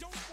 Don't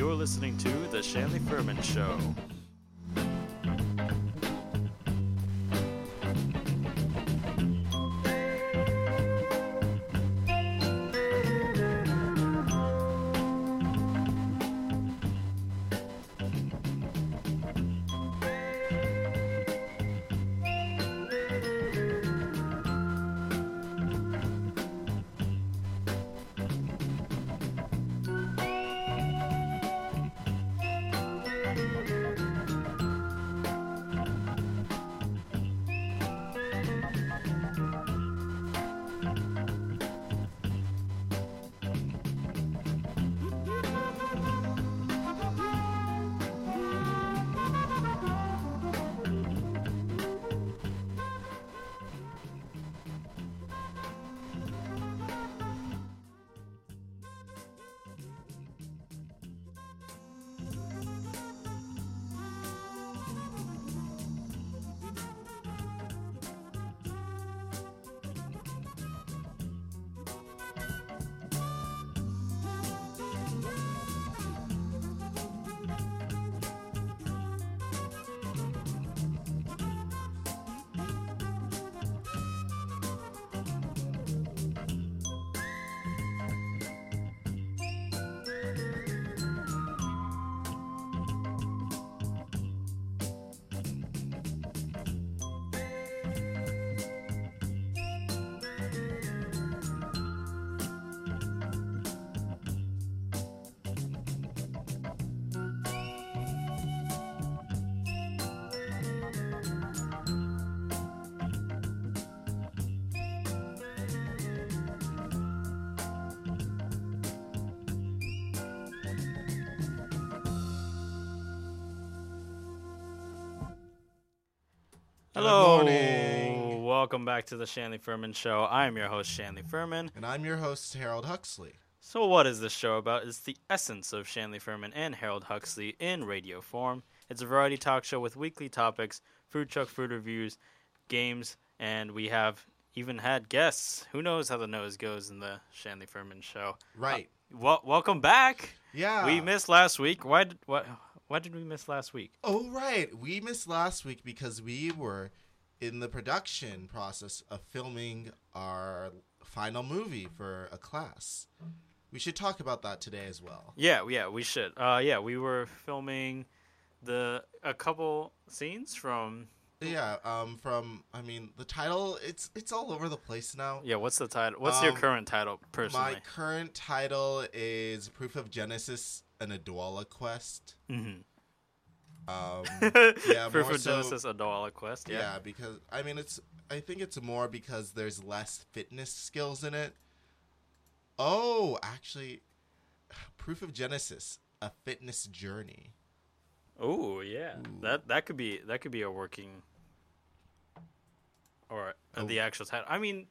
You're listening to The Shanley Fermin Show. Hello. morning. Welcome back to the Shanley Fermin Show. I am your host, Shanley Fermin. And I'm your host, Harold Huxley. So, what is this show about? It's the essence of Shanley Fermin and Harold Huxley in radio form. It's a variety talk show with weekly topics, food truck food reviews, games, and we have even had guests. Who knows how the nose goes in the Shanley Fermin Show? Right. Uh, well, welcome back. yeah. We missed last week. Why did what? Why did we miss last week? Oh, right. We missed last week because we were in the production process of filming our final movie for a class. We should talk about that today as well. Yeah, yeah, we should. Uh, yeah, we were filming the a couple scenes from. Yeah, um from I mean, the title it's it's all over the place now. Yeah, what's the title? What's your Um, current title, personally? My current title is Proof of Genesis an Odwalla quest. Mhm. Um yeah, Proof more of so- Genesis, a Odwalla quest. Yeah. Yeah. because I mean it's I think it's more because there's less fitness skills in it. Oh, actually Proof of Genesis, a fitness journey. Oh yeah, Ooh. that that could be that could be a working. Or Oh. the actual title. I mean,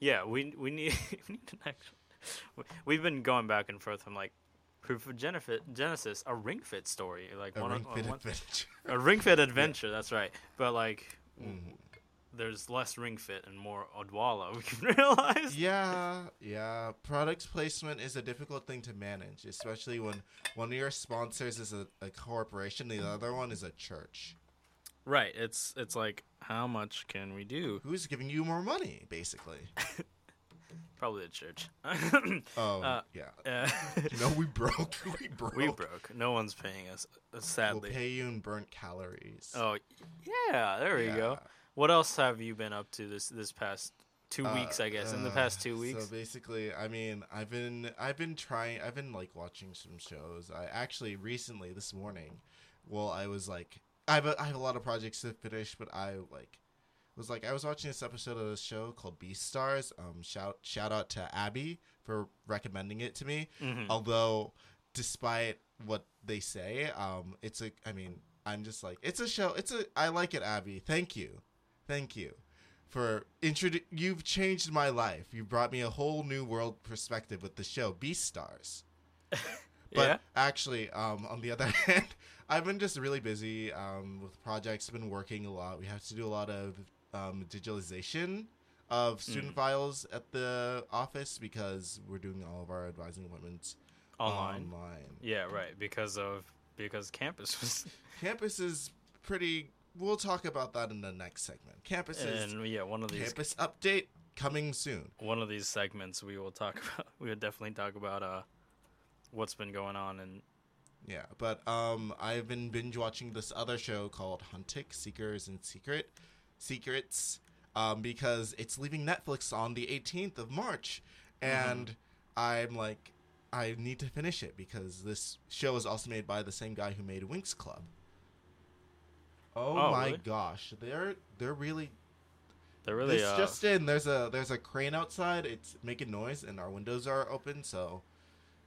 yeah, we we need we need an actual. We've been going back and forth from like Proof of Genesis, a Ring Fit story, like A one ring on- fit one- adventure. a Ring Fit adventure. That's right, but like Mhm. there's less Ring Fit and more Odwalla. We can realize. Yeah, yeah. Product placement is a difficult thing to manage, especially when one of your sponsors is a, a corporation, the other one is a church. Right. It's it's like how much can we do? Who's giving you more money, basically? Probably the church. Oh, Uh, yeah. Uh, No, we broke. We broke. we broke. No one's paying us. uh, We'll pay you in burnt calories. Oh, yeah. There you go. What else have you been up to this this past two Uh, weeks? I guess in the past two weeks. So basically, I mean, I've been I've been trying I've been like watching some shows. I actually recently this morning, well, I was like I have a, I have a lot of projects to finish, but I like was like I was watching this episode of a show called Beastars. Um, shout shout out to Abby for recommending it to me. Mhm. Although, despite what they say, um, it's a I mean I'm just like it's a show. It's a I like it, Abby. Thank you, thank you for introdu- you've changed my life. You brought me a whole new world perspective with the show Beastars. But yeah. actually, um, on the other hand, I've been just really busy um, with projects. Been working a lot. We have to do a lot of um, digitalization of student Mm. files at the office because we're doing all of our advising appointments online. online. Yeah, right. Because of because campus was Campus is pretty. We'll talk about that in the next segment. Campus is and yeah, one of these campus update coming soon. one of these segments we will talk about. We would definitely talk about uh what's been going on and Yeah, but um, I've been binge watching this other show called Huntik Seekers in Secret Secrets, um, because it's leaving Netflix on the 18th of March, and I'm like, I need to finish it because this show is also made by the same guy who made Winx Club. Oh, Oh, my really? gosh, they're they're really. they're really this uh, just in. There's a there's a crane outside. It's making noise, and our windows are open. So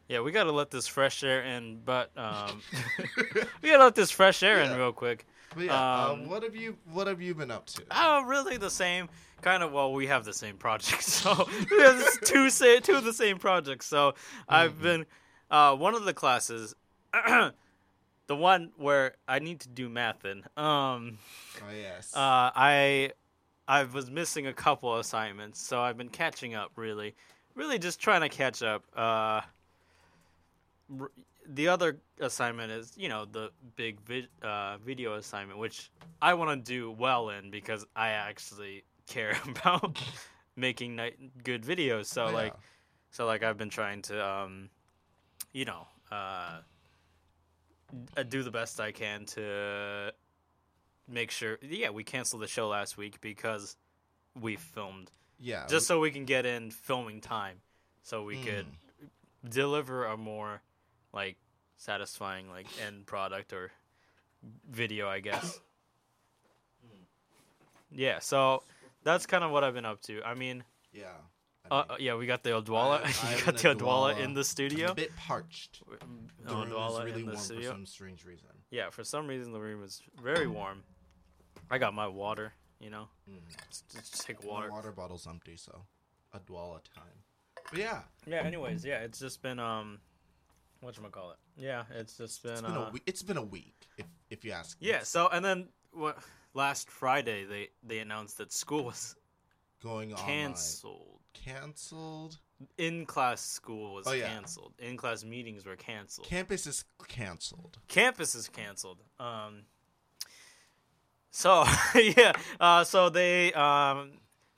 Yeah, we gotta let this fresh air in, but um, we gotta let this fresh air in real quick. But yeah, Um, uh, what have you what have you been up to? Oh, really? The same kind of. Well, we have the same project, so have two sa- two of the same projects. So I've Mhm. been uh, one of the classes, the one where I need to do math in. Um, Oh yes. uh, I I was missing a couple assignments, so I've been catching up. Really, really just trying to catch up. Uh, the other assignment is, you know, the big vid- uh, video assignment, which I want to do well in because I actually care about making good videos. So Oh, like, so like I've been trying to, um, you know, uh, do the best I can to make sure. Yeah, we canceled the show last week because we filmed yeah, just so we can get in filming time, so we could Mm. deliver a more like satisfying like end product or video, I guess. yeah, so that's kind of what I've been up to. I mean, yeah. uh, I uh, yeah, we got the Odwalla. I- I you got the Odwalla Odwalla. in the mean, studio. a bit parched. The room Odwalla is really in the warm for some strange reason. Yeah, for some reason the room is very warm. I got my water. You know, Mm. just, just take My water. water bottle's empty, so a Odwalla time. But yeah, Yeah. Anyways, yeah, it's just been um, what you call it? Yeah, it's just been. it's been uh, a week. It's been a week, if if you ask. me. Yeah. So and then what? Last Friday they they announced that school was going on. canceled. Cancelled. In class school was Oh, yeah. canceled. In class meetings were canceled. Campus is canceled. Campus is canceled. Um. So yeah. Uh. So they um,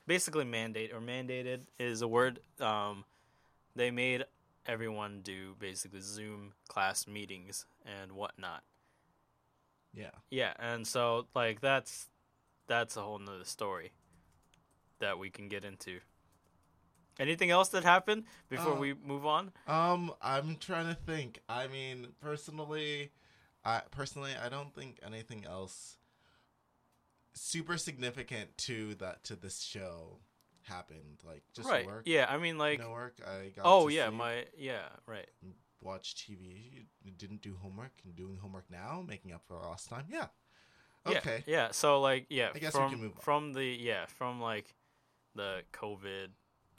basically mandate or mandated is a word. Um, they made everyone do basically Zoom class meetings and whatnot. Yeah. Yeah, and so like that's that's a whole nother story that we can get into. Anything else that happened before Uh, we move on? Um, I'm trying to think. I mean, personally, I personally I don't think anything else super significant to that to this show happened. Like just right. work. Yeah, I mean like no work. I got. oh yeah, sleep, my yeah, right. watch TV. Didn't do homework and doing homework now, making up for lost time. Yeah. Yeah, Okay. Yeah, so like yeah, I guess we from can move on. from the yeah, from like the COVID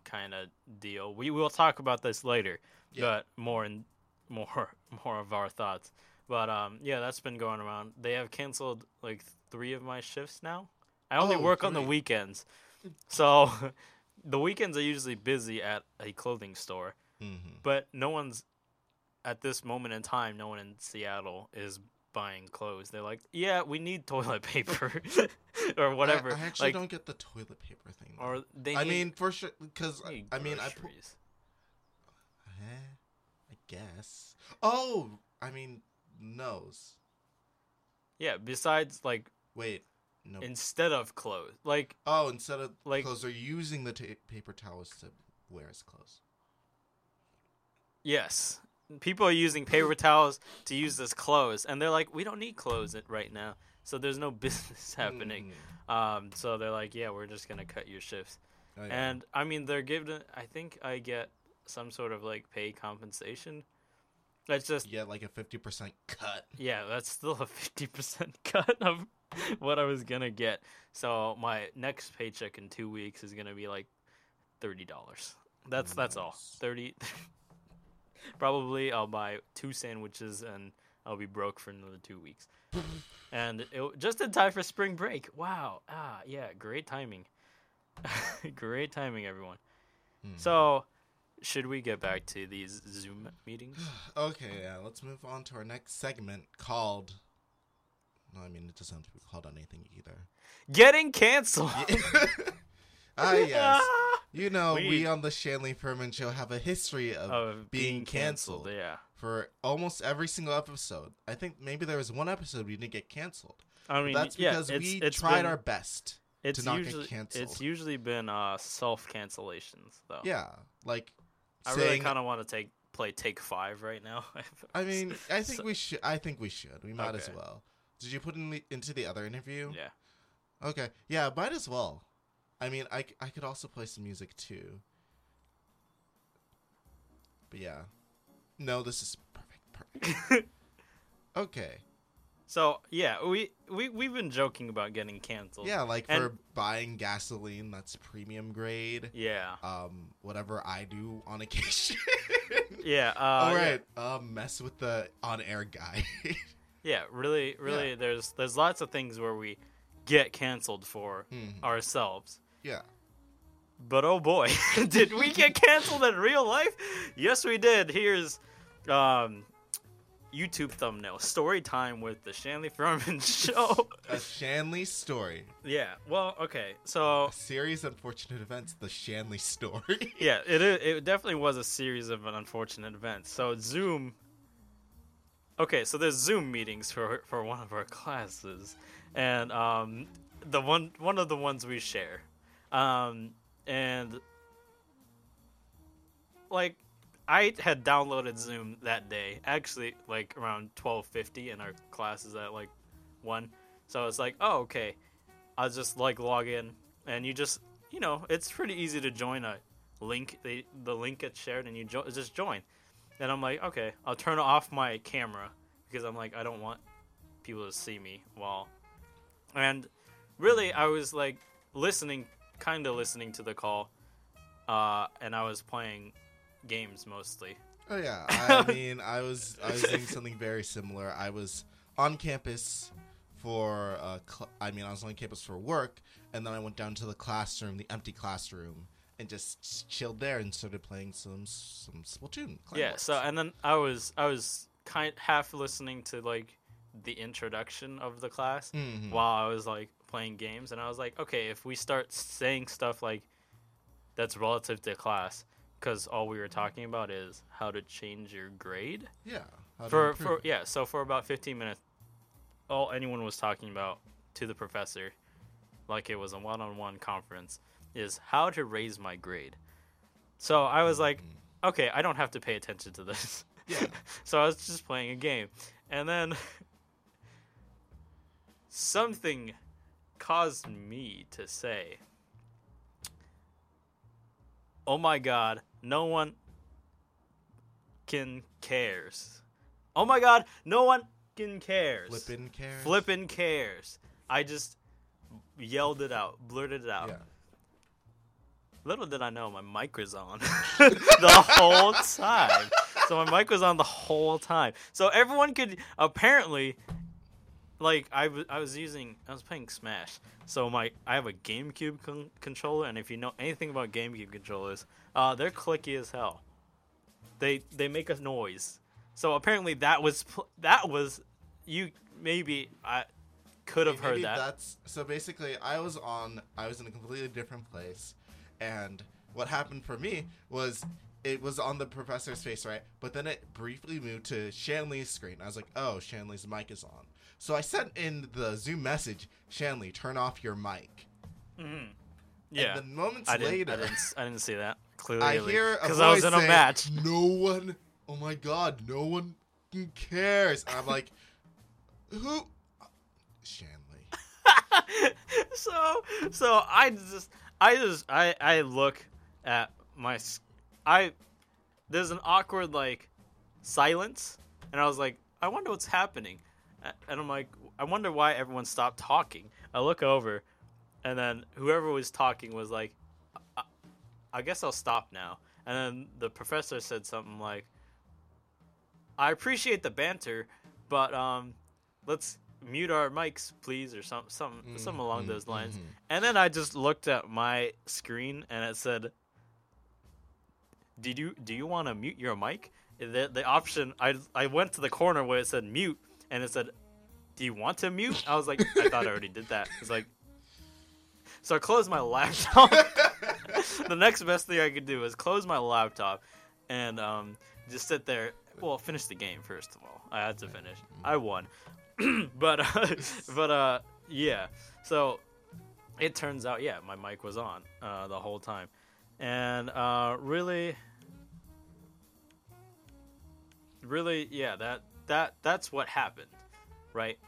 kind of deal. We will talk about this later, Yeah. but more in more more of our thoughts. But um yeah, that's been going around. They have canceled like 3 of my shifts now. I only Oh, work on the weekends. So the weekends are usually busy at a clothing store, Mm-hmm. but no one's at this moment in time, no one in Seattle is buying clothes. They're like, "Yeah, we need toilet paper or whatever." I, I actually like, don't get the toilet paper thing. though. or they. I need- mean, for sure, because I mean, I. Pu- Eh, I guess. Oh, I mean, nose. yeah. Besides, like Wait, no. instead of clothes, like oh, instead of like- clothes, they're using the ta- paper towels to wear as clothes. yes, people are using paper towels to use as clothes, and they're like, "We don't need clothes right now." So there's no business happening. Mm. Um, so they're like, "Yeah, we're just gonna cut your shifts." Oh, yeah. And I mean, they're given. I think I get some sort of like pay compensation. That's just yeah, like a fifty percent cut. yeah, that's still a fifty percent cut of what I was gonna get. So my next paycheck in two weeks is gonna be like thirty dollars. That's that's all. Nice. Thirty. Probably I'll buy two sandwiches and I'll be broke for another two weeks. and it, just in time for spring break. Wow. Ah, yeah, great timing. great timing, everyone. Hmm. So, should we get back to these Zoom meetings? Okay, yeah, let's move on to our next segment called. No, I mean, it doesn't have to be called anything either. Getting canceled. ah, yes. You know, we, We- on the Shanley Fermin Show have a history of, of being canceled. Yeah. for almost every single episode. I think maybe there was one episode we didn't get canceled. I mean, That's yeah, because it's, we it's tried been- our best. it's not get usually, canceled. It's usually been uh, self cancellations though. Yeah, like I saying, really kind of want to take play take five right now. I mean, I think So- we should. I think we should. We might as well. Did you put in the, into the other interview? yeah. Okay. Yeah, might as well. I mean, I, I could also play some music too. But yeah. No, this is perfect. Perfect. okay. So yeah, we we we've been joking about getting canceled. Yeah, like And- for buying gasoline that's premium grade. Yeah. Um, whatever I do on occasion. Yeah. Uh, All yeah. right. Um, mess with the on-air guy. Yeah, really, really. There's there's lots of things where we get canceled for Mhm. ourselves. Yeah. But oh boy, did we get canceled in real life? Yes, we did. Here's um, YouTube thumbnail: story time with the Shanley Fermin Show. A Shanley story. yeah. Well, okay. So A series of unfortunate events. The Shanley story. yeah, it it definitely was a series of unfortunate events. So Zoom. Okay, so there's Zoom meetings for for one of our classes, and um, the one one of the ones we share, um, and like I had downloaded Zoom that day, actually like around twelve fifty, and our class is at like one, so it's like, oh okay, I'll just like log in, and you just you know it's pretty easy to join a link. They, the link gets shared, and you jo- just join. And I'm like, okay, I'll turn off my camera because I'm like, I don't want people to see me while. And really, I was like listening, kind of listening to the call, uh, and I was playing games mostly. Oh yeah, I mean, I was I was doing something very similar. I was on campus for uh, cl- I mean, I was on campus for work, and then I went down to the classroom, the empty classroom, and just chilled there and started playing some some Splatoon. Clan yeah. Wars. So and then I was I was kind half listening to like the introduction of the class Mhm. while I was like playing games, and I was like, okay, if we start saying stuff like that's relative to class, because all we were talking about is how to change your grade yeah, for for it. yeah. So for about fifteen minutes, all anyone was talking about to the professor, like it was a one-on-one conference, is how to raise my grade. So I was like, mm. okay, I don't have to pay attention to this. Yeah. so I was just playing a game. And then something caused me to say, Oh my god, no one can cares. Oh my god, no one can cares. Flippin' cares. Flippin' cares. I just yelled it out, blurted it out. Yeah. Little did I know my mic was on the whole time. So my mic was on the whole time. So everyone could apparently like I was using I was playing Smash. So my I have a GameCube con- controller and if you know anything about GameCube controllers, uh they're clicky as hell. They they make a noise. So apparently that was pl- that was you maybe I could have heard that. That's so basically I was on I was in a completely different place and what happened for me was it was on the professor's face, right? But then it briefly moved to Shanley's screen. I was like, "Oh, Shanley's mic is on." So I sent in the Zoom message, "Shanley, turn off your mic." Mhm. Yeah. And then moments I later, I didn't. I didn't see that clearly. I hear because I was in a saying, match. No one. Oh my god, no one cares. And I'm like, who? Shanley. so, so I just, I just, I, I look at my, I, there's an awkward like silence, and I was like, I wonder what's happening, and I'm like, I wonder why everyone stopped talking. I look over, and then whoever was talking was like, I, I guess I'll stop now. And then the professor said something like, I appreciate the banter, but um, let's mute our mics, please, or some some something along Mhm, those lines. mhm. And then I just looked at my screen and it said, "Did you do you want to mute your mic?" The the option I I went to the corner where it said mute, and it said, "Do you want to mute?" I was like, I thought I already did that. It's like, so I closed my laptop. the next best thing I could do is close my laptop and um, just sit there. Well, finish the game first of all. I had to finish. I won, but uh, but uh, yeah. So it turns out, yeah, my mic was on uh, the whole time, and uh, really, really, yeah, that that that's what happened, right?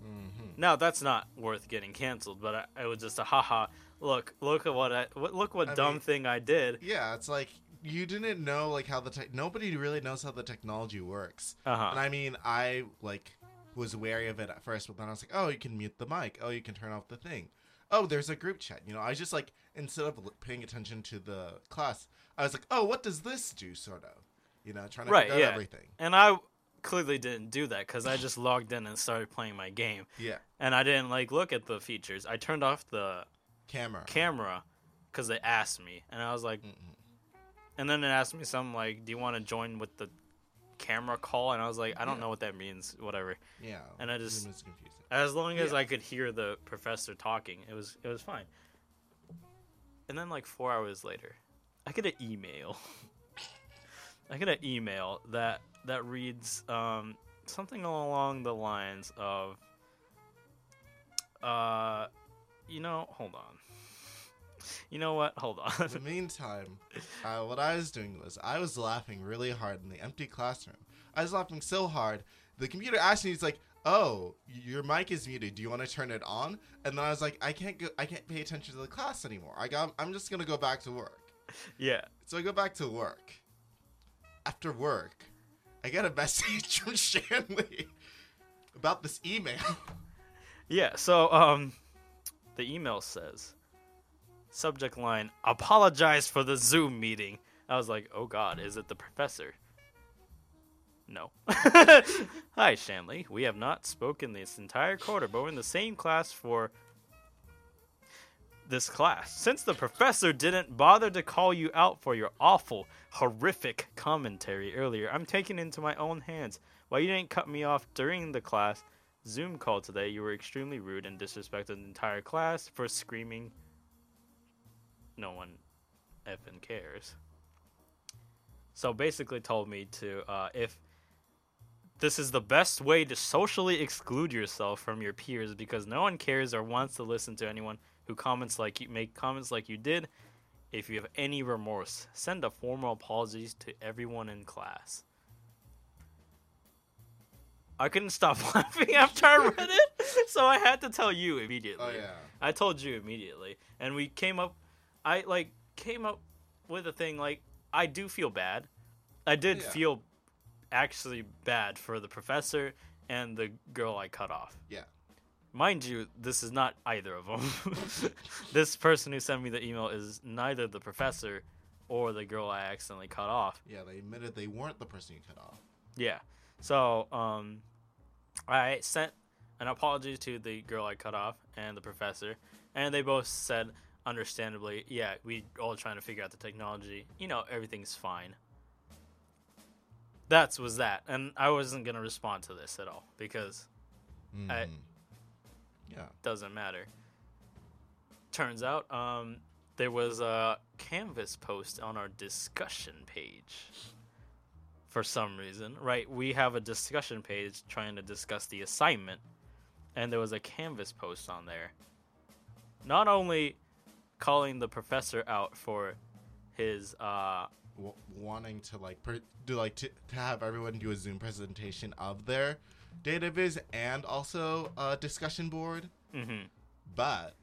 hmm Now that's not worth getting canceled, but I, it was just a haha. Look, look at what I what, look what I dumb mean- thing I did. Yeah, it's like you didn't know like how the tech. Nobody really knows how the technology works. Uh huh. And I mean, I like was wary of it at first, but then I was like, oh, you can mute the mic. Oh, you can turn off the thing. Oh, there's a group chat. You know, I just like instead of paying attention to the class, I was like, oh, what does this do? Sort of. You know, trying to Right, figure yeah. out everything. And I clearly didn't do that because I just logged in and started playing my game, Yeah. and I didn't like look at the features. I turned off the Camera. camera because they asked me, and I was like, Mm-mm. and then it asked me something like, "Do you want to join with the camera call?" And I was like, "I don't Yeah. know what that means. Whatever." Yeah. And I just- is confusing. As long as Yeah. I could hear the professor talking, it was it was fine. And then like four hours later, I get an email. I get an email that that reads um, something along the lines of, uh, you know, hold on. You know what? Hold on. In the meantime, uh, what I was doing was I was laughing really hard in the empty classroom. I was laughing so hard. The computer asked me, "He's like, oh, your mic is muted. Do you want to turn it on?" And then I was like, "I can't go. I can't pay attention to the class anymore. I got. I'm just gonna go back to work." yeah. So I go back to work. After work, I get a message from Shanley about this email. Yeah, so um the email says subject line apologize for the Zoom meeting. I was like, "Oh god, is it the professor?" No. Hi, Shanley. We have not spoken this entire quarter, but we're in the same class for this class. Since the professor didn't bother to call you out for your awful, horrific commentary earlier, I'm taking it into my own hands. While you didn't cut me off during the class Zoom call today, you were extremely rude and disrespected the entire class for screaming. No one effing cares. So basically, told me to uh, if this is the best way to socially exclude yourself from your peers because no one cares or wants to listen to anyone who comments like you make comments like you did. If you have any remorse, send a formal apologies to everyone in class. I couldn't stop laughing after I read it, so I had to tell you immediately. oh yeah. I told you immediately, and we came up. I like came up with a thing like I do feel bad. I did Yeah. feel actually bad for the professor and the girl I cut off. Yeah. Mind you, this is not either of them. this person who sent me the email is neither the professor or the girl I accidentally cut off. Yeah. They admitted they weren't the person you cut off. Yeah. So, um, I sent an apology to the girl I cut off and the professor, and they both said, understandably, yeah, we all trying to figure out the technology. You know, everything's fine. That's was that, and I wasn't gonna respond to this at all because I- Mhm. yeah. doesn't matter. Turns out, um, there was a Canvas post on our discussion page. For some reason, right? We have a discussion page trying to discuss the assignment, and there was a Canvas post on there. Not only calling the professor out for his uh, w- wanting to like per- do like to, to have everyone do a Zoom presentation of their data viz and also a discussion board, mhm. but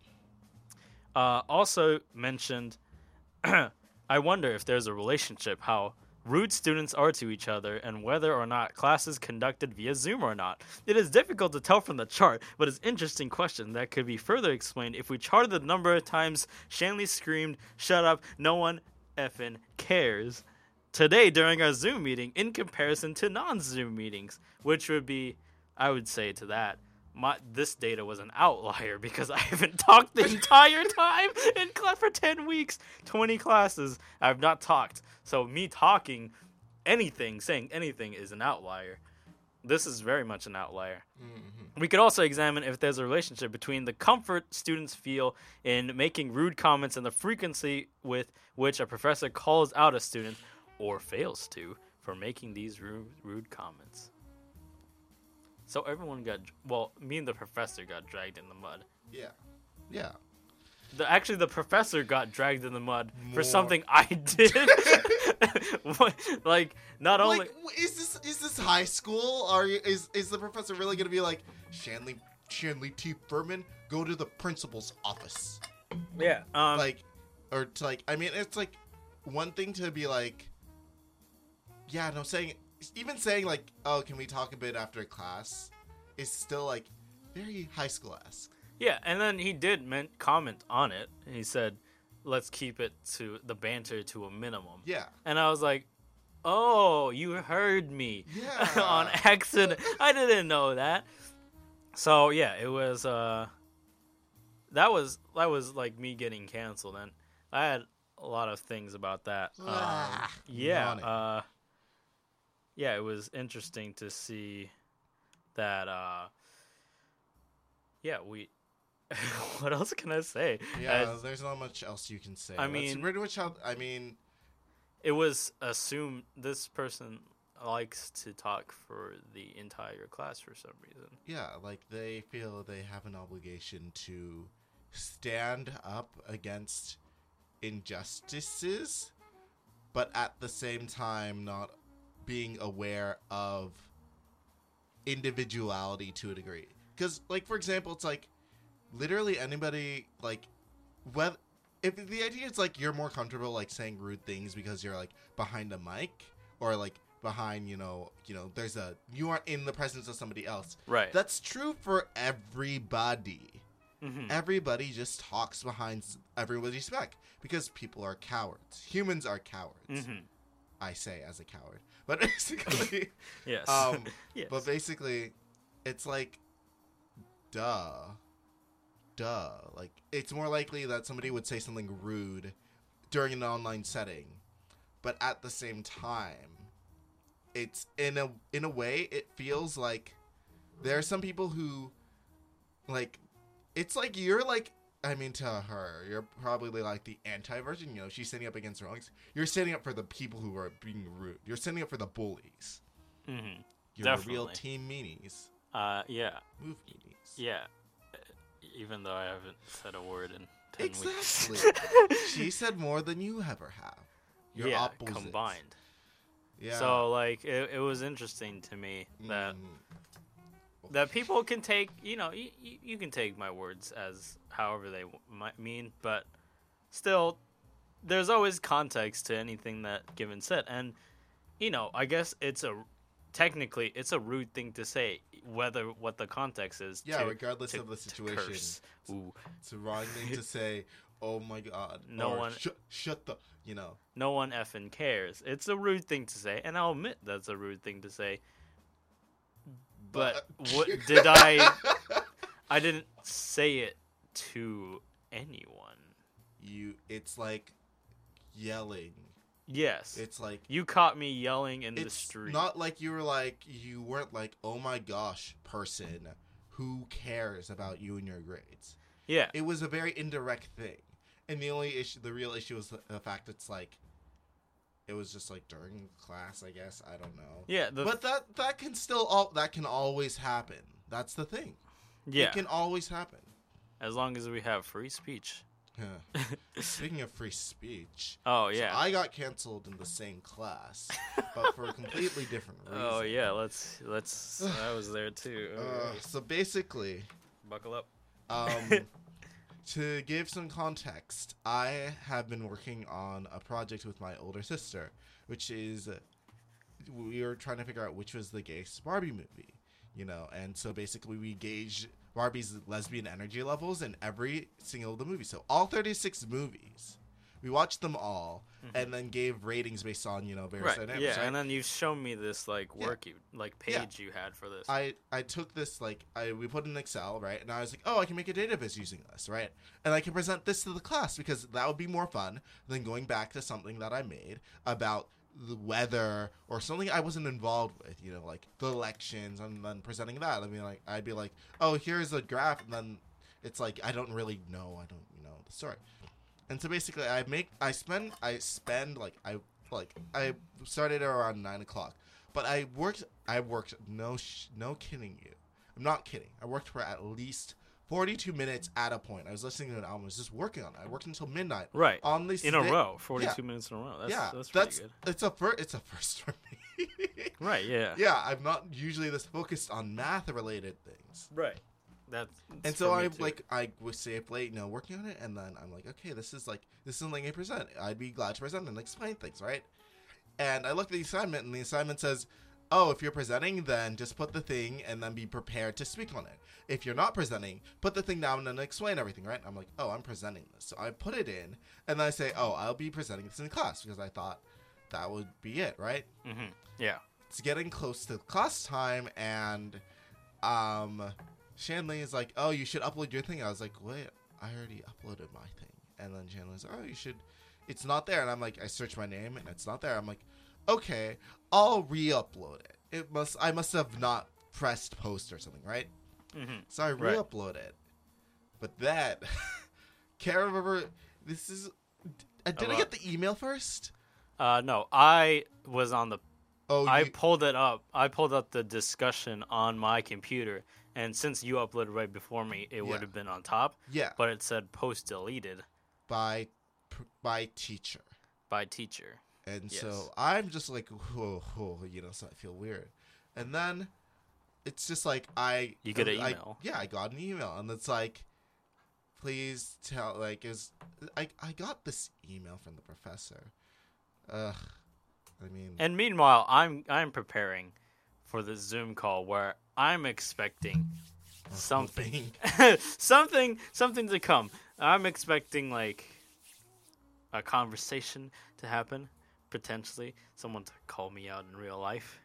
Uh, also mentioned, I wonder if there's a relationship how rude students are to each other and whether or not classes conducted via Zoom or not. It is difficult to tell from the chart, but it's an interesting question that could be further explained if we charted the number of times Shanley screamed, "Shut up! No one effing cares." Today during our Zoom meeting, in comparison to non-Zoom meetings, which would be, I would say to that, my this data was an outlier because I haven't talked the entire time in class for ten weeks, twenty classes. I've not talked. So me talking anything, saying anything, is an outlier. This is very much an outlier. Mm-hmm. We could also examine if there's a relationship between the comfort students feel in making rude comments and the frequency with which a professor calls out a student or fails to for making these rude, rude comments. So everyone got well, me and the professor got dragged in the mud. Yeah. Yeah. The, actually, the professor got dragged in the mud More. for something I did. What- like, not only Like, is this is this high school? Are you, is is the professor really gonna be like Shanley Shanley T. Fermin? Go to the principal's office. yeah, um, like, or to like, I mean, it's like one thing to be like, yeah, no, saying even saying like, oh, can we talk a bit after class, is still like very high school esque. Yeah, and then he did men- comment on it. And he said, "Let's keep it to the banter to a minimum." Yeah. And I was like, "Oh, you heard me Yeah. on accident. I didn't know that." So yeah, it was. uh That was that was like me getting canceled, and I had a lot of things about that. Um, Ah, yeah, yawning. uh, yeah, it was interesting to see that. uh Yeah, we. what else can I say? Yeah, As- there's not much else you can say. I Let's- mean- pretty much how I mean, it was assumed this person likes to talk for the entire class for some reason. yeah, like they feel they have an obligation to stand up against injustices, but at the same time not being aware of individuality to a degree. Because, like, for example, it's like literally anybody, like, whether if the idea is like you're more comfortable like saying rude things because you're like behind a mic or like behind you know you know there's a you aren't in the presence of somebody else. Right. that's true for everybody. Hmm everybody just talks behind everybody's back because people are cowards. Humans are cowards. Hmm i say as a coward but basically Yes. um yes. but basically it's like duh duh like it's more likely that somebody would say something rude during an online setting but at the same time it's in a in a way it feels like there are some people who like it's like you're like I mean to her, you're probably like the anti version, you know, she's standing up against wrongs. You're standing up for the people who are being rude. You're standing up for the bullies. hmm You're the real team meanies. Uh, yeah, Move meanies. yeah. Even though I haven't said a word in ten Exactly. weeks. she said more than you ever have. You're yeah, opposites. combined. Yeah. So like, it, it was interesting to me that Mm. that people can take you know you, you can take my words as however they might mean but still there's always context to anything that given said and you know i guess it's a technically it's a rude thing to say whether what the context is Yeah, to- regardless to- of the situation. Ooh, It's a wrong thing to say, oh my god. No one- Shut, shut the. You know. no one effing cares it's a rude thing to say and i'll admit that's a rude thing to say but uh, what did i i didn't say it to anyone you. It's like yelling. Yes. It's like. you caught me yelling in the street. not like you were like you weren't like oh my gosh person who cares about you and your grades yeah. it was a very indirect thing and the only issue the real issue was the, fact it's like it was just like during class i guess i don't know Yeah. The, but that that can still all that can always happen that's the thing yeah. it can always happen as long as we have free speech. Huh. speaking of free speech Oh so yeah. i got canceled in the same class but for a completely different reason oh yeah. Let's let's. I was there too. uh, so basically Buckle up. Um, to give some context, I have been working on a project with my older sister, which is we were trying to figure out which was the gayest Barbie movie, you know, and so basically we gauged Barbie's lesbian energy levels in every single of the movies. So all 36 movies, we watched them all, and then gave ratings based on you know various Mm-hmm. Right. dynamics. Yeah, right? and then you've shown me this like Yeah. work you like Yeah. page you had for this. I I took this like I we put it in Excel right, and I was like, oh, I can make a database using this right, and I can present this to the class because that would be more fun than going back to something that I made about the weather or something I wasn't involved with, you know, like the elections, and then presenting that. I mean, like I'd be like, oh, here's a graph, and then it's like I don't really know, I don't know the story, and so basically I make I spend I spend like I like I started around nine o'clock. But I worked. I worked. No, sh- no kidding you. I'm not kidding. I worked for at least 42 minutes at a point. I was listening to an album. I was just working on it. I worked until midnight. right. On the In a row, 42 Yeah. minutes in a row. That's yeah, that's pretty that's good. it's a first. It's a first for me. Right, yeah. yeah, I'm not usually this focused on math related things. Right. That's and so I like I would stay up late, you know, working on it, and then I'm like, okay, this is like this is like a present. I'd be glad to present and explain things, right? And I look at the assignment, and the assignment says, "Oh, if you're presenting, then just put the thing and then be prepared to speak on it. If you're not presenting, put the thing down and explain everything." Right? I'm like, "Oh, I'm presenting this," so I put it in, and then I say, "Oh, I'll be presenting this in class," because I thought that would be it, right? hmm Yeah. it's getting close to class time and um Shanley is like, Oh, you should upload your thing. I was like, Wait, I already uploaded my thing. And then Shanley's like, Oh, you should it's not there and I'm like I search my name and it's not there. I'm like, Okay, I'll re upload it. It must I must have not pressed post or something, right? hmm So I re upload it. But that can't remember this is uh, did I get the email first? Uh, no, I was on the. Oh, I you, pulled it up. I pulled up the discussion on my computer, and since you uploaded right before me, it Yeah. would have been on top. yeah, But it said post deleted by by teacher. by teacher. And Yes. so I'm just like, whoa, whoa, you know, so I feel weird. And then it's just like I You get an I- email. yeah, I got an email, and it's like, please tell, like, is I I got this email from the professor. Ugh, I mean, And meanwhile, I'm I'm preparing for the Zoom call where I'm expecting something, something, something to come. I'm expecting like a conversation to happen, potentially someone to call me out in real life,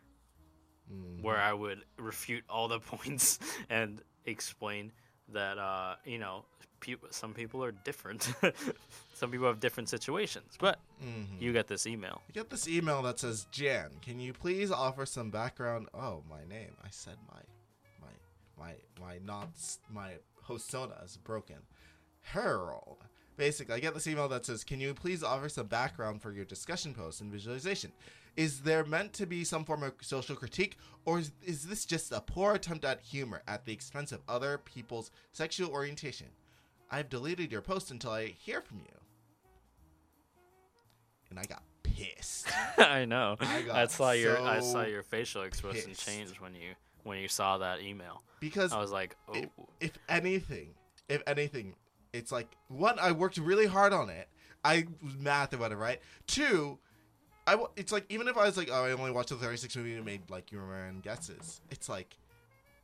mm, where I would refute all the points and explain that uh, you know peop some people are different. some people have different situations, but mhm. you get this email. You get this email that says, Jan, can you please offer some background? Oh, my name. I said my, my, my, my not my hostona is broken. Harold. Basically, I get this email that says, "Can you please offer some background for your discussion post and visualization? Is there meant to be some form of social critique, or is, is this just a poor attempt at humor at the expense of other people's sexual orientation? I've deleted your post until I hear from you." And I got pissed. I know. I I saw your I saw your facial expression pissed. change when you when you saw that email. because I was like, oh, if, if anything, if anything, it's like one, I worked really hard on it. I was math or whatever, right? Two, I it's like even if I was like, oh, I only watched the 36 movie and made like your own guesses. It's like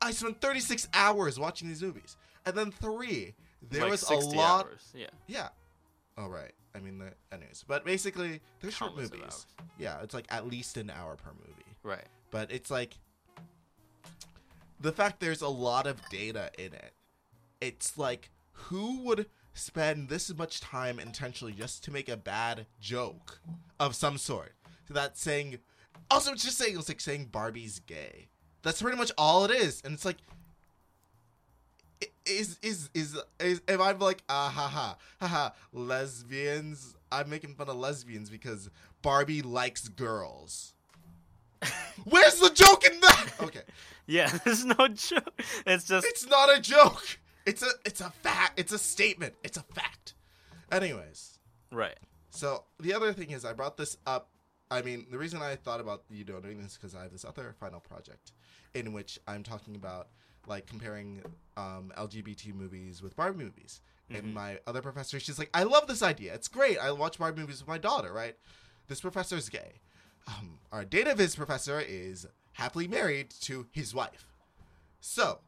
I spent 36 hours watching these movies, and then three, there like was a lot. Hours. Yeah. Yeah. All right. I mean, the, anyways, but basically, they're short Countless movies. Yeah, it's like at least an hour per movie Right. but it's like the fact there's a lot of data in it. It's like who would spend this much time intentionally just to make a bad joke of some sort? So that's saying also it's just saying it's like saying Barbie's gay. That's pretty much all it is. And it's like is is is is if I'm like ah ha ha ha ha lesbians I'm making fun of lesbians because Barbie likes girls. Where's the joke in that? Okay, Yeah. There's no joke. It's just it's not a joke. It's a it's a fact. It's a statement. It's a fact. Anyways, right. so the other thing is I brought this up. I mean, the reason I thought about you know doing this is because I have this other final project in which I'm talking about like comparing um, LGBT movies with Barbie movies. And my other professor, she's like, I love this idea. It's great. I watch Barbie movies with my daughter, right? This professor is gay. Um, our data viz professor is happily married to his wife. So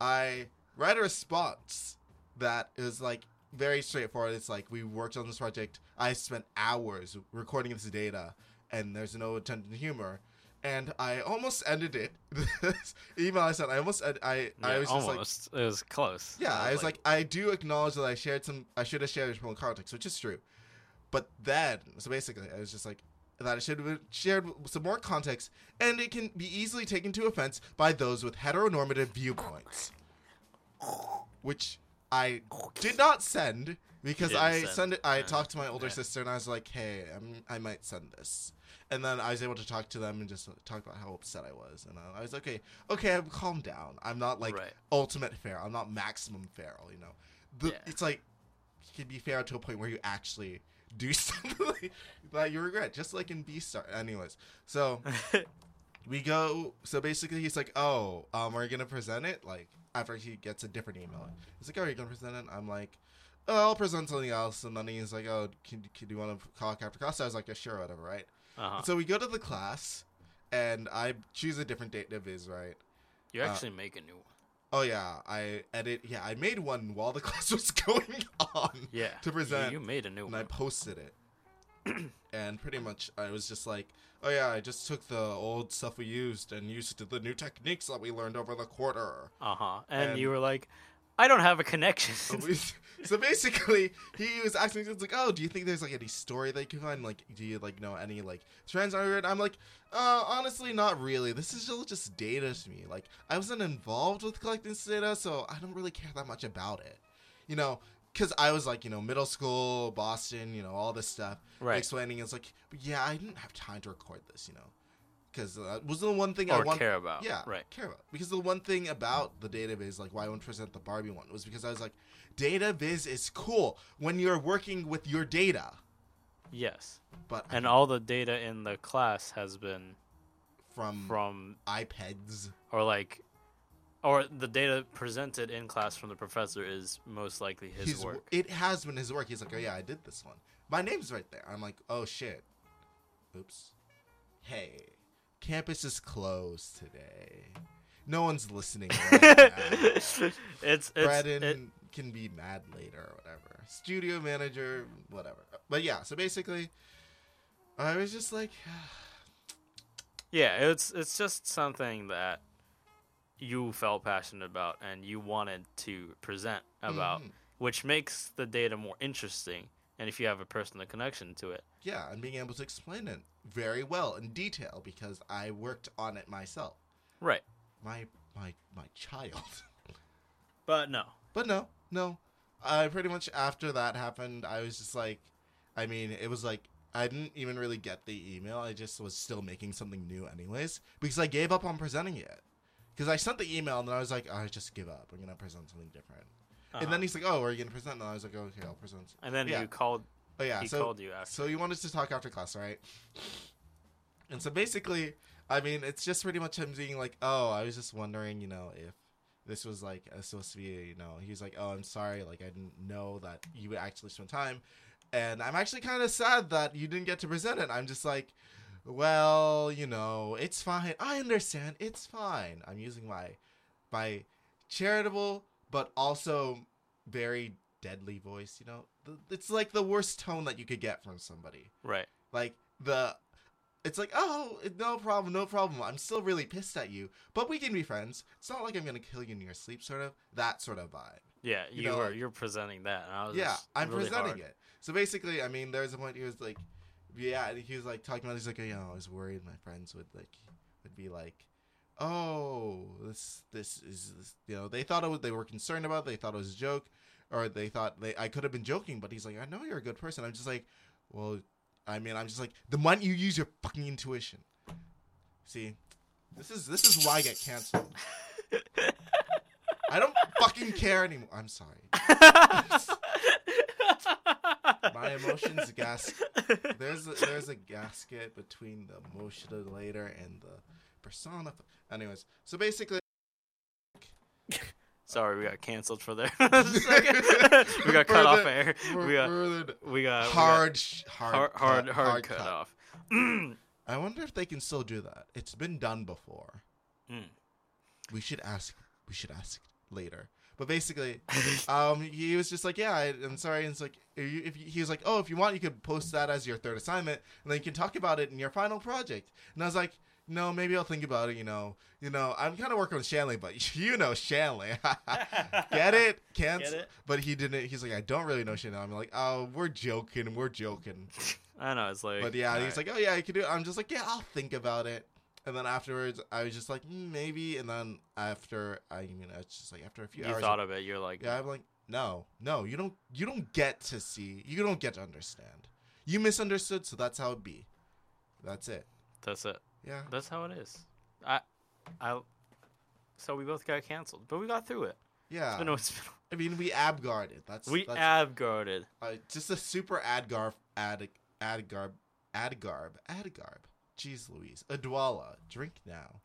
I write a response that is like, very straightforward. It's like we worked on this project. I spent hours recording this data, and there's no attempt at humor. And I almost ended it. This email I sent, I almost, ed- I, I Yeah, was just like, almost. it was close. yeah, I was like, I do acknowledge that I shared some, I should have shared from context, which is true. But then, so basically, I was just like, that I should have shared some more context, and it can be easily taken to offense by those with heteronormative viewpoints. Which I did not send because I send sent it. I yeah. talked to my older Yeah. sister, and I was like, "Hey, I'm, I might send this." And then I was able to talk to them and just talk about how upset I was, and I, I was okay. Okay, I've calmed down. I'm not like Right. ultimate fair. I'm not maximum feral. You know, the, Yeah. it's like you can be fair to a point where you actually do something that you regret, just like in Beastar. Anyways, so we go. So basically, he's like, "Oh, um, are you gonna present it?" Like after he gets a different email, he's like, "Oh, are you gonna present it?" I'm like, "Oh, I'll present something else." And then he's like, "Oh, can, can you want to talk after class?" I was like, "Yeah, sure, whatever, right?" uh-huh. So we go to the class, and I choose a different date of viz, right? you uh, actually make a new one. Oh yeah, I edit. Yeah, I made one while the class was going on. Yeah. to present, You, you made a new one. and I posted it. and pretty much, I was just like, "Oh yeah, I just took the old stuff we used and used the new techniques that we learned over the quarter." Uh huh. And, and- you were like, I don't have a connection. So, basically, he was asking me, like, "Oh, do you think there's like any story that you can find? Like, do you like know any like trends?" I'm like, uh, honestly, not really. This is all just data to me. Like, I wasn't involved with collecting this data, so I don't really care that much about it. You know, because I was like, you know, middle school, Boston, you know, all this stuff. Right. Explaining, it's like, yeah, I didn't have time to record this, you know. Because uh, was the one thing I or want care about. yeah, Right. Care about because the one thing about the data viz, like why I wouldn't present the Barbie one, was because I was like, data viz is cool when you're working with your data, Yes. but And all the data in the class has been from, from, iPads, or like, or the data presented in class from the professor is most likely his, his work. It has been his work. He's like, oh yeah, I did this one. My name's right there. I'm like, oh shit. Oops. Hey, campus is closed today. No one's listening. Right now. it's it's Braden it, can be mad later or whatever. Studio manager, whatever. But yeah, so basically, I was just like, yeah. It's it's just something that you felt passionate about and you wanted to present about, Mhm. which makes the data more interesting. And if you have a personal connection to it, yeah, and being able to explain it very well in detail because I worked on it myself. right? My my my child. But no, But no, no. I pretty much after that happened, I was just like, I mean, it was like I didn't even really get the email. I just was still making something new, anyways, because I gave up on presenting it. Because I sent the email and then I was like, I just give up. I'm gonna present something different. And Uh-huh. then he's like, Oh, are you gonna present? And I was like, Okay, I'll present. and then yeah. you called. Oh yeah, he so called you after. so you wanted to talk after class, right? And so basically, I mean, it's just pretty much him being like, "Oh, I was just wondering, you know, if this was like uh, supposed to be, you know." He's like, "Oh, I'm sorry, like I didn't know that you would actually spend time." And I'm actually kind of sad that you didn't get to present it. I'm just like, well, you know, it's fine. I understand. It's fine. I'm using my my charitable but also very deadly voice, you know. It's like the worst tone that you could get from somebody. right. Like the it's like, "Oh, no problem, no problem. I'm still really pissed at you, but we can be friends. It's not like I'm going to kill you in your sleep sort of. That sort of vibe." Yeah, You you, know, were like- you're presenting that. And I was yeah, I'm really presenting hard. it. So basically, I mean, there's a point he was like, yeah, and he was like talking about. He's like, you know, I was worried my friends would like would be like, oh, this this is this, you know, they thought it was, they were concerned about. It, they thought it was a joke, or they thought they I could have been joking. But he's like, I know you're a good person. I'm just like, well, I mean, I'm just like, the moment you use your fucking intuition. See, this is this is why I get canceled. I don't fucking care anymore. I'm sorry. My emotions gas. There's a, there's a gasket between the later and the persona. Anyways, so basically, Sorry, we got canceled for there. we got cut off air. We got further we got we got hard, sh- hard, hard hard cut, cut, off. I wonder if they can still do that. It's been done before. Mm. We should ask. We should ask later. But basically, um, he was just like, "Yeah, I, I'm sorry." And it's like, if, you, if you, he was like, "Oh, if you want, you could post that as your third assignment, and then you can talk about it in your final project." And I was like, "No, maybe I'll think about it." You know, you know, I'm kind of working with Shanley, but you know Shanley, get it? Can't. Get it? But he didn't. He's like, "I don't really know Shanley." I'm like, "Oh, we're joking, we're joking." I know it's like. But yeah, he's alright. like, "Oh yeah, I can do it." I'm just like, "Yeah, I'll think about it." And then afterwards, I was just like, mm, maybe. And then after, I mean, it's just like after a few you hours, you thought of it. You're like, yeah, I'm like, no, no, you don't, you don't get to see, you don't get to understand. You misunderstood, so that's how it be. That's it. that's it. Yeah, That's how it is. I, I. So we both got canceled, but we got through it. yeah. It's been, it's been, I mean, we abguarded. That's we that's, abguarded. uh, just a super adgarb, ad, adgarb, adgarb, adgarb. Jeez Louise, Odwalla, drink now.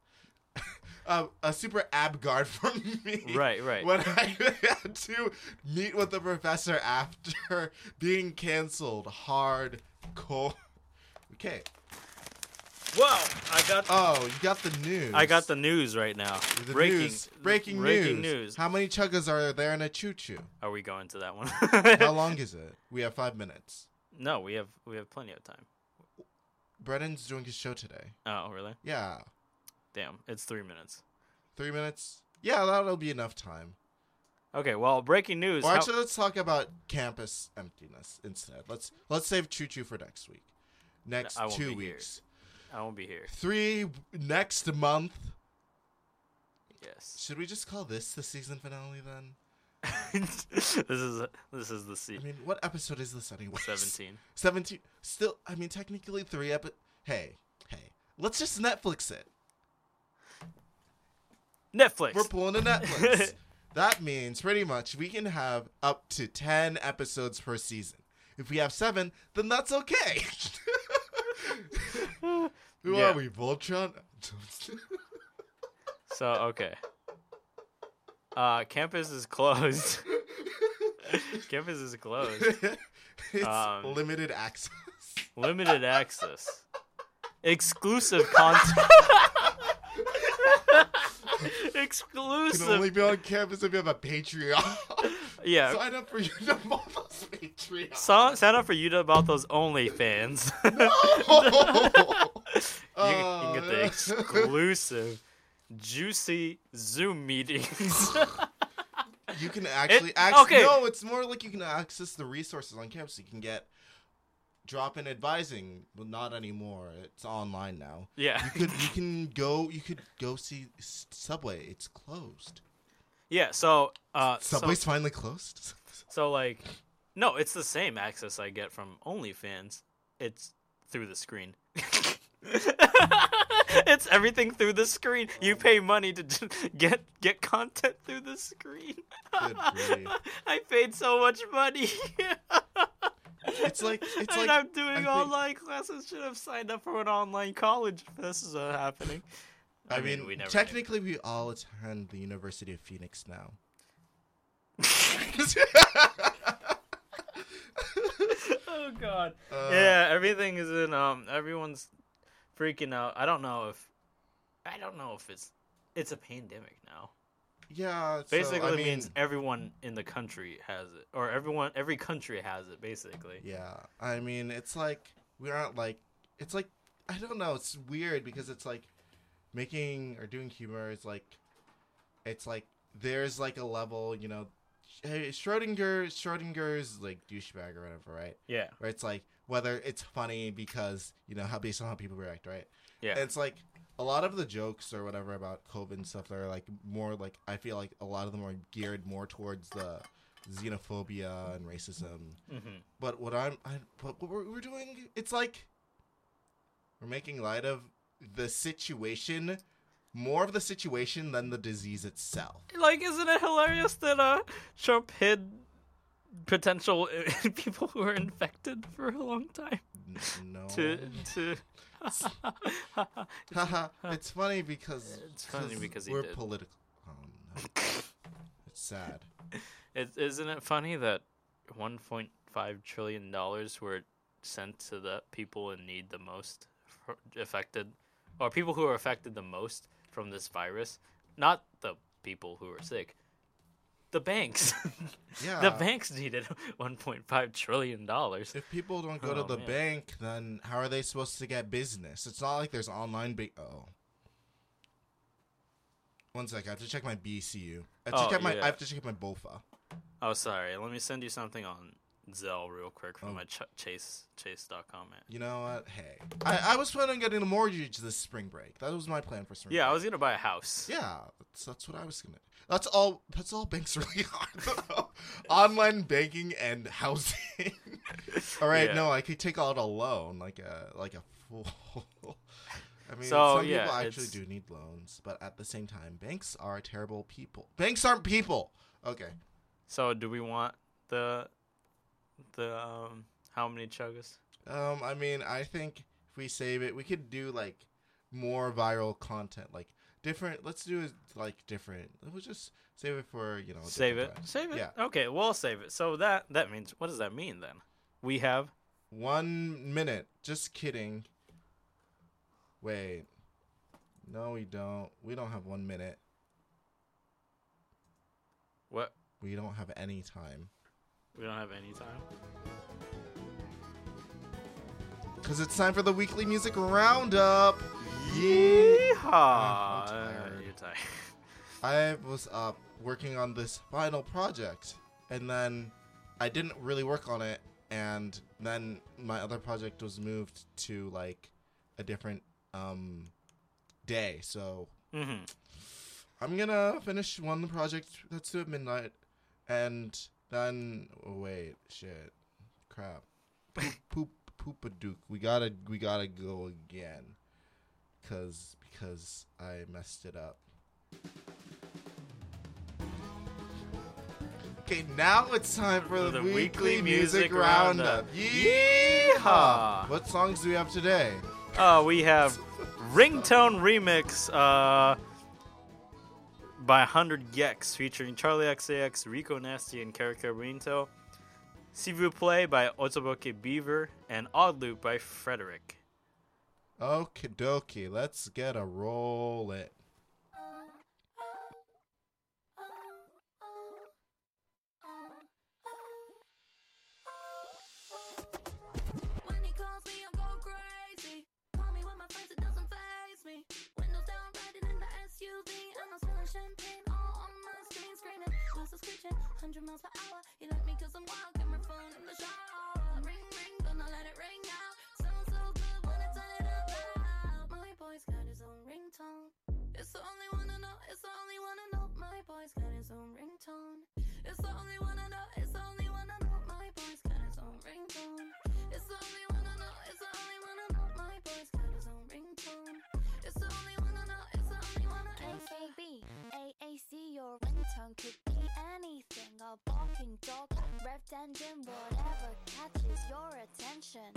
uh, a super abguard from me. Right, right. when I had to meet with the professor after being canceled hard core. Okay. Whoa! I got. Oh, you got the news. I got the news right now. The breaking, news. Breaking, breaking news. news. How many chuggas are there in a choo choo? Are we going to that one? How long is it? We have five minutes. No, we have we have plenty of time. Brennan's doing his show today. Oh, really? Yeah. Damn, it's three minutes. Three minutes? Yeah, that'll be enough time. Okay, well, breaking news. Or how- actually, let's talk about campus emptiness instead. Let's let's save choo choo for next week. Next I won't two be here. weeks. I won't be here. Three next month. Yes. Should we just call this the season finale then? this is this is the season. I mean, what episode is this anyway? seventeen. 17. Still, I mean, technically three epi- Hey, hey. Let's just Netflix it. Netflix. We're pulling a Netflix. that means pretty much we can have up to 10 episodes per season. If we have seven, then that's okay. Who Yeah. are we, Voltron? so okay. Uh, campus is closed. campus is closed. it's Um, limited access. Limited access. Exclusive content. can Exclusive. Can only be on campus if you have a Patreon. yeah. Sign up for you to Patreon. So, sign up for you about those OnlyFans. you, Oh, can get the exclusive, juicy Zoom meetings. You can actually It- access. okay. No, it's more like you can access the resources on campus. You can get drop-in advising, but not anymore. It's online now. yeah. You could you can go you could go see S- Subway. It's closed. Yeah. So, uh, so, Subway's finally closed. so like, no, it's the same access I get from OnlyFans. It's through the screen. it's everything through the screen. You pay money to get get content through the screen. Good. I paid so much money. It's like it's and like I'm doing I think- online classes. Should have signed up for an online college if this is uh, happening. I mean, we never knew. technically we all attend the University of Phoenix now. oh god. Uh, yeah, everything is in um everyone's freaking out. I don't know if I don't know if it's it's a pandemic now. Yeah, so, Basically I it mean, means everyone in the country has it or everyone every country has it basically. Yeah, I mean, it's like we aren't like it's like I don't know. It's weird because it's like making or doing humor is like it's like there's like a level, you know. Hey, Schrodinger, Schrodinger's like douchebag or whatever, right? Yeah. Where it's like whether it's funny because you know how based on how people react, right? Yeah. And it's like a lot of the jokes or whatever about COVID and stuff that are like more like I feel like a lot of them are geared more towards the xenophobia and racism. hmm But what I'm, I, but what we're, we're doing, it's like we're making light of the situation, more of the situation than the disease itself. Like isn't it hilarious that uh Trump hid potential people who are infected for a long time No, to to it's funny because It's funny because we're political. Oh no, it's sad. It, isn't it funny that 1.5 trillion dollars were sent to the people in need the most affected, or people who are affected the most from this virus? Not the people who are sick, the banks. Yeah. the banks needed 1.5 trillion dollars. If people don't go to Oh, the man. bank, then how are they supposed to get business? It's not like there's online bank. Oh. One sec, I have to check my BCU. I have to Oh, check my. yeah. I have to check my BOFA. Oh, sorry. Let me send you something on Zelle real quick from Oh. my ch- Chase Chase.com. Man. You know what? Hey, I, I was planning on getting a mortgage this spring break. That was my plan for spring. Yeah, I was gonna buy a house. Yeah, that's, that's what I was gonna. That's all. That's all banks really are. Online banking and housing. all right, Yeah. no, I could take out a loan, like a like a fool. I mean, So, some yeah, people actually it's- do need loans, but at the same time, banks are terrible people. Banks aren't people. Okay. So, do we want the the um how many chuggas? Um, I mean, I think if we save it, we could do like more viral content, like different. Let's do it like different. We'll just save it for you know. Save it. time. Save it. Yeah. Okay, we'll save it. So that that means what does that mean then? We have One minute. Just kidding. Wait. No, we don't. We don't have one minute. what? We don't have any time. We don't have any time. Because it's time for the weekly music roundup. Yeehaw! I'm tired. You're tired. I was up working on this final project, and then I didn't really work on it, and then my other project was moved to like a different um day. So hmm I'm gonna finish one project that's due at midnight, and then oh, wait, shit, crap, poop, poop, poopadook. We gotta, we gotta go again, cause because I messed it up. Okay, now it's time for the, The weekly, weekly music, music roundup. roundup. Yeehaw! What songs do we have today? Uh, we have Ringtone Remix uh, by 100 gecs featuring Charli XCX, Rico Nasty, and Karika Rinto. Si play by Otoboke Beaver, and Odd Loop by Frederic. Okie dokie, let's get a roll it. 100 miles per hour. You like me 'cause I'm wild, camera phone in the shower. Ring, ring, gonna let it ring out. Sounds so good when I turn it up loud. My boy's got his own ringtone. It's the only one I know, it's the only one I know. My boy's got his own ringtone. It's the only one I know, it's the only one I know. My boy's got his own ringtone. It's the only one I know, it's the only one I know. My boy's got his own ringtone. It's the only one I know, it's the only one I know. AAC, your ringtone could be anything. A barking dog, revved engine, whatever catches your attention.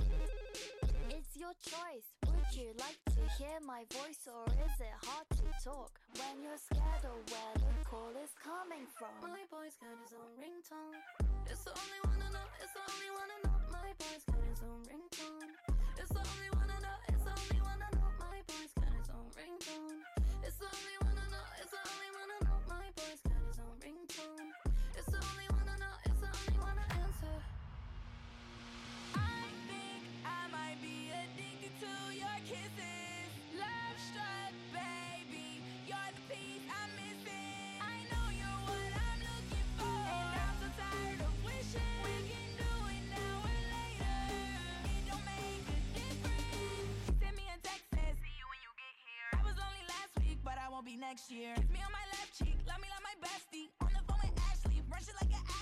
It's your choice. Would you like to hear my voice or is it hard to talk when you're scared of where the call is coming from? My boy's got his own ringtone. It's the only one I know, it's the only one I know. My boy's got his own ringtone. It's the only one I know, it's the only one I know. My boy's got his own ringtone. It's the only one ringtone. It's the only one I know, it's the only one I answer. I think I might be addicted to your kisses. Love struck, baby. You're the piece I'm missing. I know you're what I'm looking for. And I'm so tired of wishing we can do it now or later. It don't make a difference. Send me a text and see you when you get here. I was only last week, but I won't be next year. Kiss me on my left cheek, love me like my bestie. Like an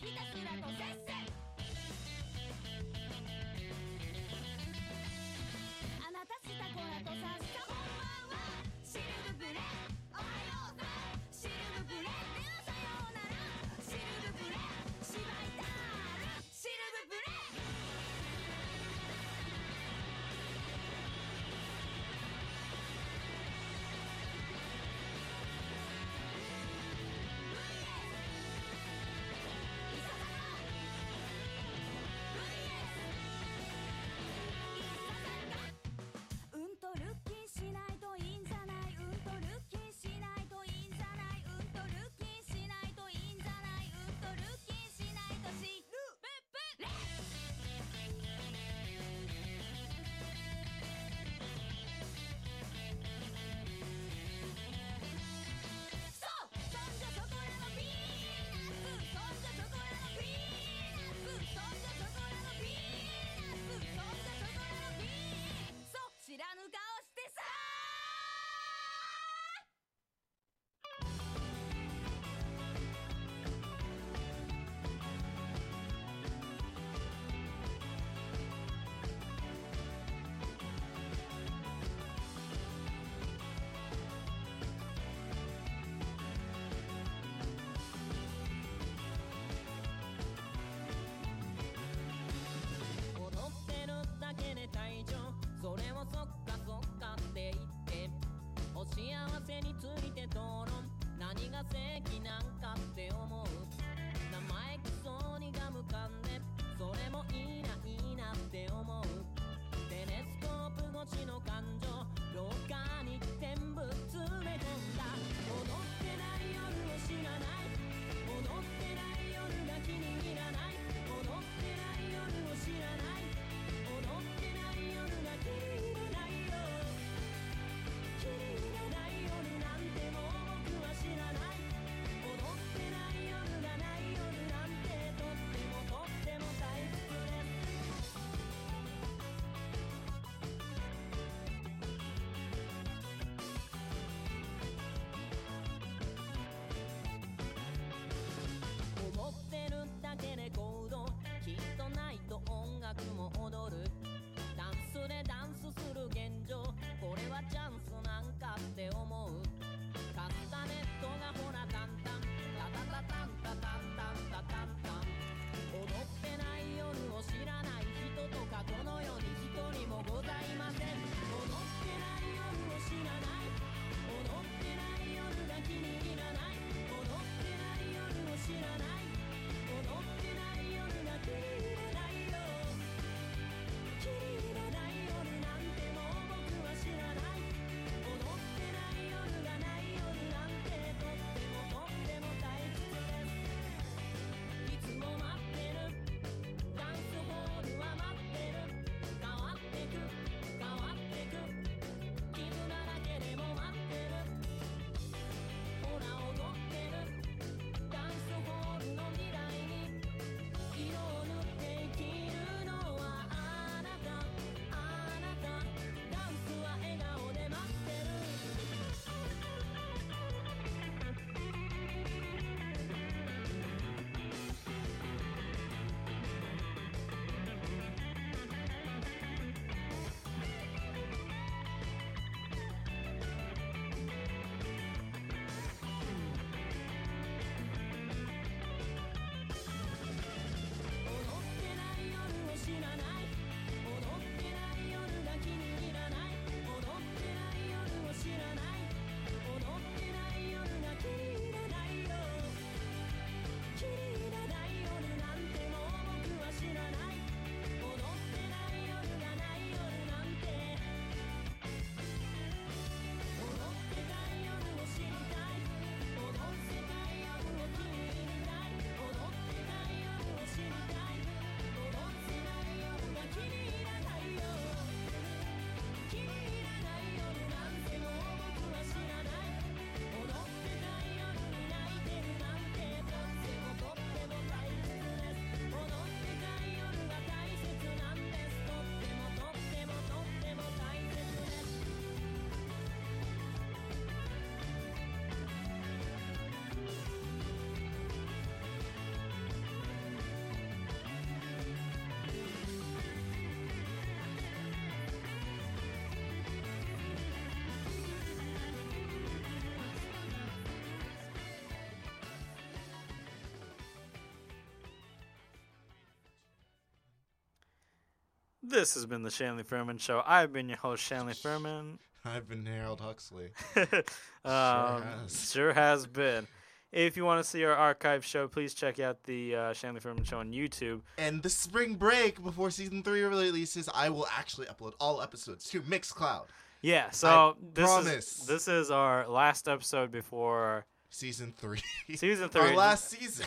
ひたすら This has been the Shanley Fermin Show. I've been your host, Shanley Fermin. I've been Harold Huxley. um, has. sure has been. If you want to see our archive show, please check out the uh, Shanley Fermin Show on YouTube. And the spring break before season three releases, I will actually upload all episodes to Mixcloud. Yeah, so this promise. is this is our last episode before Season three. season three. Our last season.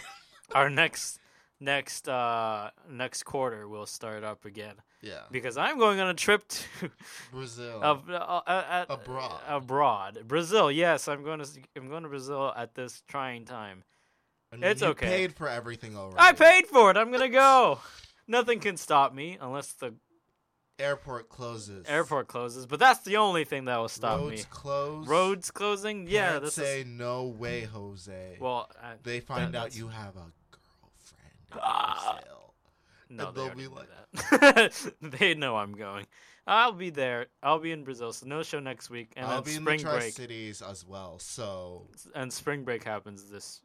our next next uh next quarter will start up again yeah. because I'm going on a trip to Brazil. uh, uh, uh, Abroad. abroad Brazil. Yes, I'm going to I'm going to Brazil at this trying time. I mean, it's you okay. paid for everything already. I paid for it. I'm gonna go. Nothing can stop me unless the Airport closes. airport closes. But that's the only thing that will stop Roads me. closed. Roads closing. Yeah, Can't this say is no way, Jose. well. I, they find that- out that's- you have a girlfriend. in Ah. Brazil. No, they they'll be like- that. they know I'm going. I'll be there. I'll be in Brazil. So no show next week, and I'll then be in spring the break. Cities as well. So And spring break happens this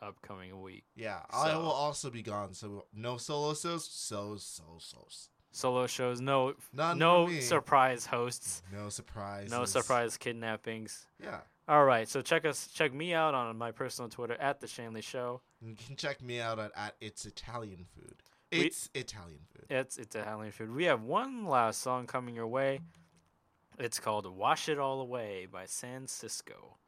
upcoming week. yeah, I will also be gone. So no solo shows. So so so. Solo shows. No, None no surprise hosts. No surprise. No surprise kidnappings. Yeah. All right, so check us, check me out on my personal Twitter at the Shanley Show. You can check me out at, at It's Italian Food. We- It's Italian food. It's it's Italian food. We have one last song coming your way. It's called "Wash It All Away" by San Cisco.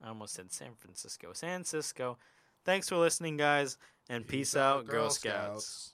I almost said San Francisco. San Cisco. Thanks for listening, guys, and peace, out, Girl Scouts.